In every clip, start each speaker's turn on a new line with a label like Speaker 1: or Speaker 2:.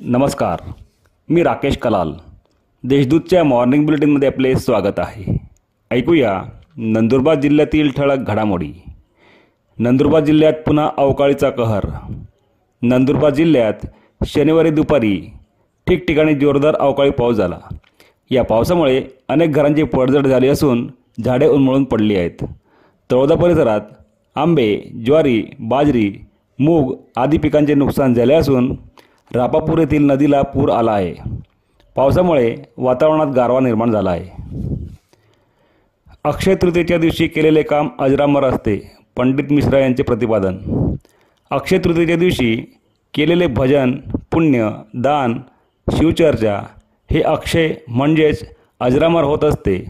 Speaker 1: नमस्कार मी राकेश कलाल. देशदूतच्या मॉर्निंग बुलेटिनमध्ये आपले स्वागत आहे. ऐकूया नंदुरबार जिल्ह्यातील ठळक घडामोडी. नंदुरबार जिल्ह्यात पुन्हा अवकाळीचा कहर. नंदुरबार जिल्ह्यात शनिवारी दुपारी ठिकठिकाणी जोरदार अवकाळी पाऊस झाला. या पावसामुळे अनेक घरांची पडझड झाली असून झाडे उन्मळून पडली आहेत. तळोदा परिसरात आंबे ज्वारी बाजरी मूग आदी पिकांचे नुकसान झाले असून रापापूर येथील नदीला पूर आला आहे. पावसामुळे वातावरणात गारवा निर्माण झाला आहे. अक्षय तृतीयेच्या दिवशी केलेले काम अजरामर असते पंडित मिश्रा यांचे प्रतिपादन. अक्षय तृतीयेच्या दिवशी केलेले भजन पुण्य दान शिवचर्चा हे अक्षय म्हणजेच अजरामर होत असते.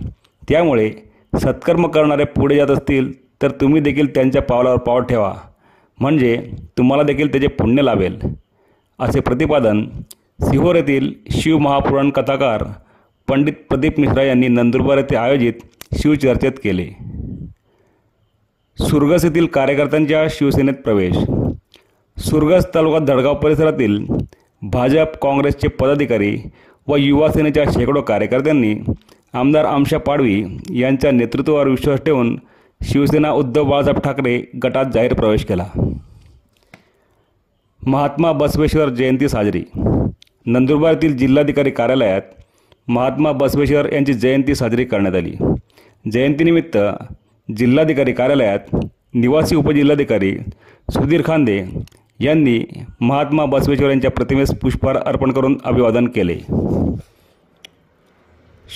Speaker 1: त्यामुळे सत्कर्म करणारे पुढे जात असतील तर तुम्ही देखील त्यांच्या पावलावर पाव ठेवा. म्हणजे तुम्हाला देखील त्याचे पुण्य लाभेल. असे प्रतिपादन सिहोर येथील शिव महापुराण कथाकार पंडित प्रदीप मिश्रा यांनी नंदुरबार येथे आयोजित शिवचर्चेत केले. सुरगस येथील कार्यकर्त्यांच्या शिवसेनेत प्रवेश. सुरगस तालुका धडगाव परिसरातील भाजप काँग्रेसचे पदाधिकारी व युवासेनेच्या शेकडो कार्यकर्त्यांनी आमदार आमशा पाडवी यांच्या नेतृत्वावर विश्वास ठेवून शिवसेना उद्धव बाळासाहेब ठाकरे गटात जाहीर प्रवेश केला. महात्मा बसवेश्वर जयंती साजरी. नंदुरबार येथील जिल्हाधिकारी कार्यालयात महात्मा बसवेश्वर यांची जयंती साजरी करण्यात आली. जयंतीनिमित्त जिल्हाधिकारी कार्यालयात निवासी उपजिल्हाधिकारी सुधीर खांदे यांनी महात्मा बसवेश्वर यांच्या प्रतिमेस पुष्पहार अर्पण करून अभिवादन केले.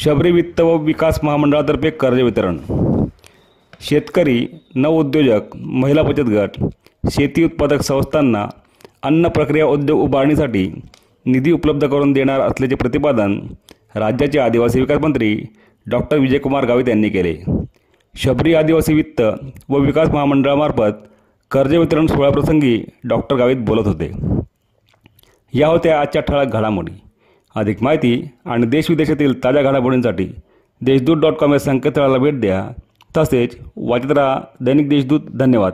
Speaker 1: शबरी वित्त व विकास महामंडळातर्फे कर्ज वितरण. शेतकरी नवउद्योजक महिला बचत गट शेती उत्पादक संस्थांना अन्न प्रक्रिया उद्योग उभारणीसाठी निधी उपलब्ध करून देणार असल्याचे प्रतिपादन राज्याचे आदिवासी विकास मंत्री डॉक्टर विजयकुमार गावित यांनी केले. शबरी आदिवासी वित्त व विकास महामंडळामार्फत कर्ज वितरण सोहळ्याप्रसंगी डॉक्टर गावित बोलत होते. या होत्या आजच्या ठळक घडामोडी. अधिक माहिती आणि देशविदेशातील ताज्या घडामोडींसाठी देशदूत डॉट कॉम या संकेतस्थळाला भेट द्या. तसेच वाचत राहा दैनिक देशदूत. धन्यवाद.